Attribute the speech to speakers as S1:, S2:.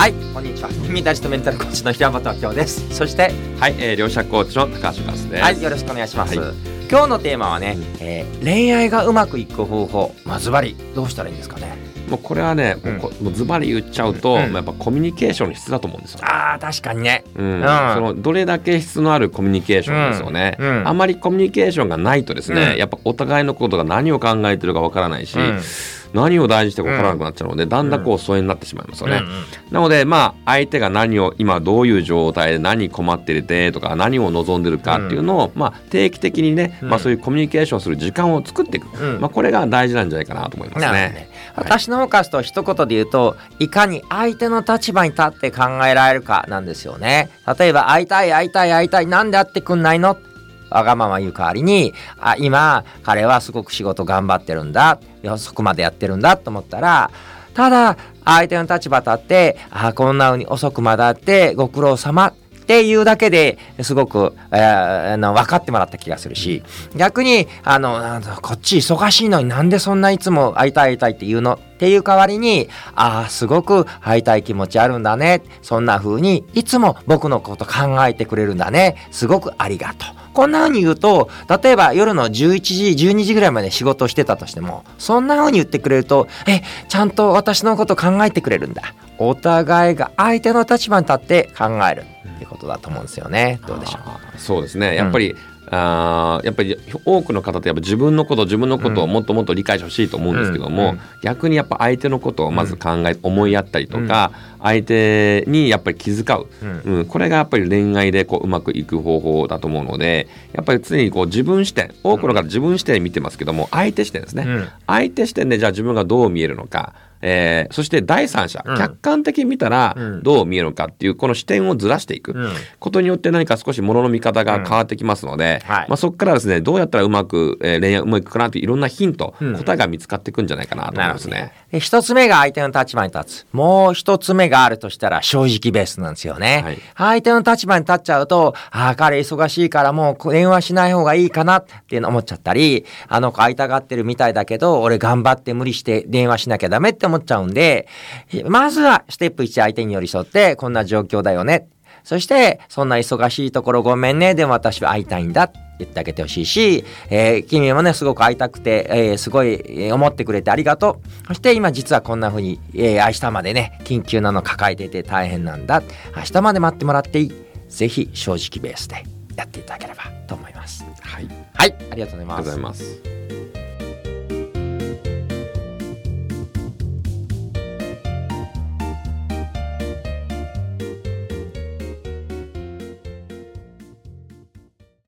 S1: はいこんにちは。耳たちとメンタルコーチの平本明夫です。そして
S2: はい、えー、両者コーチの高橋和です。
S1: はいよろしくお願いします、
S2: はい。
S1: 今日のテーマはね、えー恋愛がうまくいく方法まずばりどうしたらいいんですかね？
S2: もうこれはね、もうこもうズバリ言っちゃうと、
S1: うん。
S2: まあやっぱコミュニケーションの質だと思うんですよ。
S1: あー確かにね。
S2: うん。
S1: うん。
S2: そのどれだけ質のあるコミュニケーションですよね、
S1: うん。うん。
S2: あまりコミュニケーションがないとですね、
S1: うん。
S2: やっぱお互いのことが何を考えてるかわからないし、
S1: うん
S2: 何を大事にしてかわからなくなっちゃうので、だんだんこう疎遠になってしまいますよね、なのでまあ相手が何を今どういう状態で何困っててとか何を望んでるかっていうのを、まあ定期的にね、
S1: うん。
S2: まあそういうコミュニケーションする時間を作っていく、
S1: うん。
S2: まあこれが大事なんじゃないかなと思いますね。
S1: 私の方からすると一言で言うといかに相手の立場に立って考えられるかなんですよね。例えば会いたい会いたい会いたいなんで会ってくんないの？わがまま言う代わりにあ今彼はすごく仕事頑張ってるんだ遅くまでやってるんだと思ったらただ相手の立場立ってあこんな風に遅くまでやってご苦労様っていうだけですごく、えーあの分かってもらった気がするし逆にあのこっち忙しいのになんでそんないつも会いたい会いたいって言うのっていう代わりにああすごく会いたい気持ちあるんだね。そんな風にいつも僕のこと考えてくれるんだね。すごくありがとう。こんな風に言うと例えば夜の11時12時ぐらいまで仕事をしてたとしてもそんな風に言ってくれるとえちゃんと私のこと考えてくれるんだ。お互いが相手の立場に立って考える。ことだと思うんですよね。どうでしょう？
S2: そうですね。やっぱり、あーやっぱり多くの方ってやっぱ自分のこと自分のことをもっともっと理解してほしいと思うんですけども、
S1: うん。うん。
S2: 逆にやっぱ相手のことをまず考え、思いやったりとか、相手にやっぱり気遣う、
S1: うん。
S2: うん、これがやっぱり恋愛でこううまくいく方法だと思うのでやっぱり常にこう自分視点多くの方自分視点で見てますけども相手視点ですね、
S1: うん。
S2: 相手視点でじゃあ自分がどう見えるのか、えーそして第三者、
S1: うん。
S2: 客観的に見たら
S1: うん。
S2: どう見えるのかっていうこの視点をずらしていく、
S1: うん。
S2: ことによって何か少し物の見方が変わってきますので、
S1: はい。
S2: まあ、そこからですねどうやったらうまく、えー恋愛うまくいくかなといういろんなヒント、
S1: うん。
S2: 答えが見つかっていくんじゃないかなと思いますね。
S1: で一つ目が相手の立場に立つ。もう一つ目があるとしたら正直ベースなんですよね。
S2: はい。
S1: 相手の立場に立っちゃうと、ああ、彼忙しいからもう電話しない方がいいかなっていうの思っちゃったり、あの子会いたがってるみたいだけど、俺頑張って無理して電話しなきゃダメって思っちゃうんで、まずはステップ1相手に寄り添って、こんな状況だよね。そして、そんな忙しいところごめんね。でも私は会いたいんだって言ってあげてほしいし、えー君もね、すごく会いたくて、えーすごいえー思ってくれてありがとう。そして今実はこんな風に、えー明日までね、緊急なの抱えてて大変なんだ。明日まで待ってもらっていい。ぜひ正直ベースでやっていただければと思います。
S2: はい、
S1: はい、
S2: ありがとうござい。ます。